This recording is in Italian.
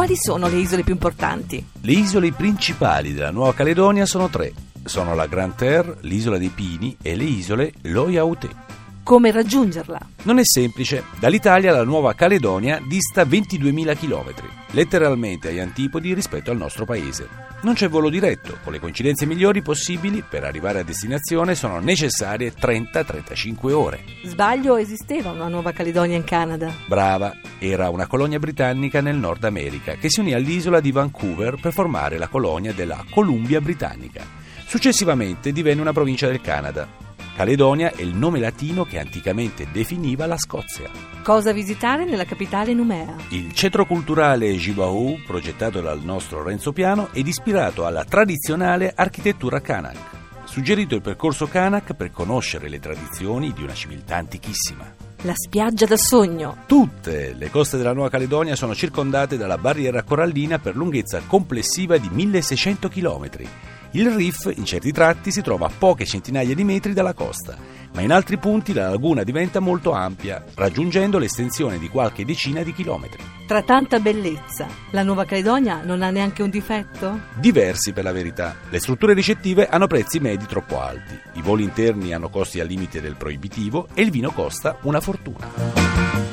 Quali sono le isole più importanti? Le isole principali della Nuova Caledonia sono tre. Sono la Grande Terre, l'isola dei Pini e le isole Loyaute. Come raggiungerla? Non è semplice. Dall'Italia la Nuova Caledonia dista 22.000 km, letteralmente agli antipodi rispetto al nostro paese. Non c'è volo diretto, con le coincidenze migliori possibili per arrivare a destinazione sono necessarie 30-35 ore. Sbaglio, esisteva una Nuova Caledonia in Canada. Brava, era una colonia britannica nel Nord America che si unì all'isola di Vancouver per formare la colonia della Columbia Britannica. Successivamente divenne una provincia del Canada. Caledonia è il nome latino che anticamente definiva la Scozia. Cosa visitare nella capitale Numea? Il centro culturale Jibahu, progettato dal nostro Renzo Piano, ed ispirato alla tradizionale architettura Kanak. Suggerito il percorso Kanak per conoscere le tradizioni di una civiltà antichissima. La spiaggia da sogno. Tutte le coste della Nuova Caledonia sono circondate dalla barriera corallina per lunghezza complessiva di 1600 km il reef in certi tratti si trova a poche centinaia di metri dalla costa, ma in altri punti la laguna diventa molto ampia, raggiungendo l'estensione di qualche decina di chilometri. Tra tanta bellezza, la Nuova Caledonia non ha neanche un difetto? Diversi per la verità. Le strutture ricettive hanno prezzi medi troppo alti, i voli interni hanno costi al limite del proibitivo e il vino costa una fortuna.